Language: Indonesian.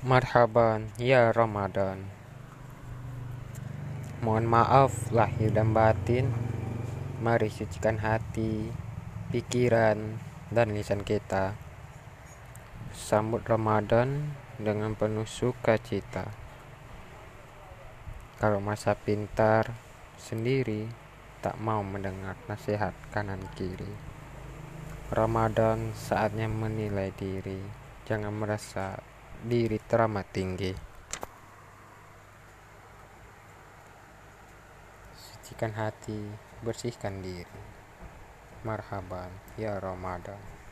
Marhaban, ya Ramadan. Mohon maaf lahir dan batin. Mari sucikan hati, pikiran, dan lisan kita. Sambut Ramadan dengan penuh sukacita. Kalau masa pintar sendiri tak mau mendengar nasihat kanan kiri. Ramadan saatnya menilai diri. Jangan merasa diri teramat tinggi. Sucikan hati, bersihkan diri. Marhaban, ya Ramadan.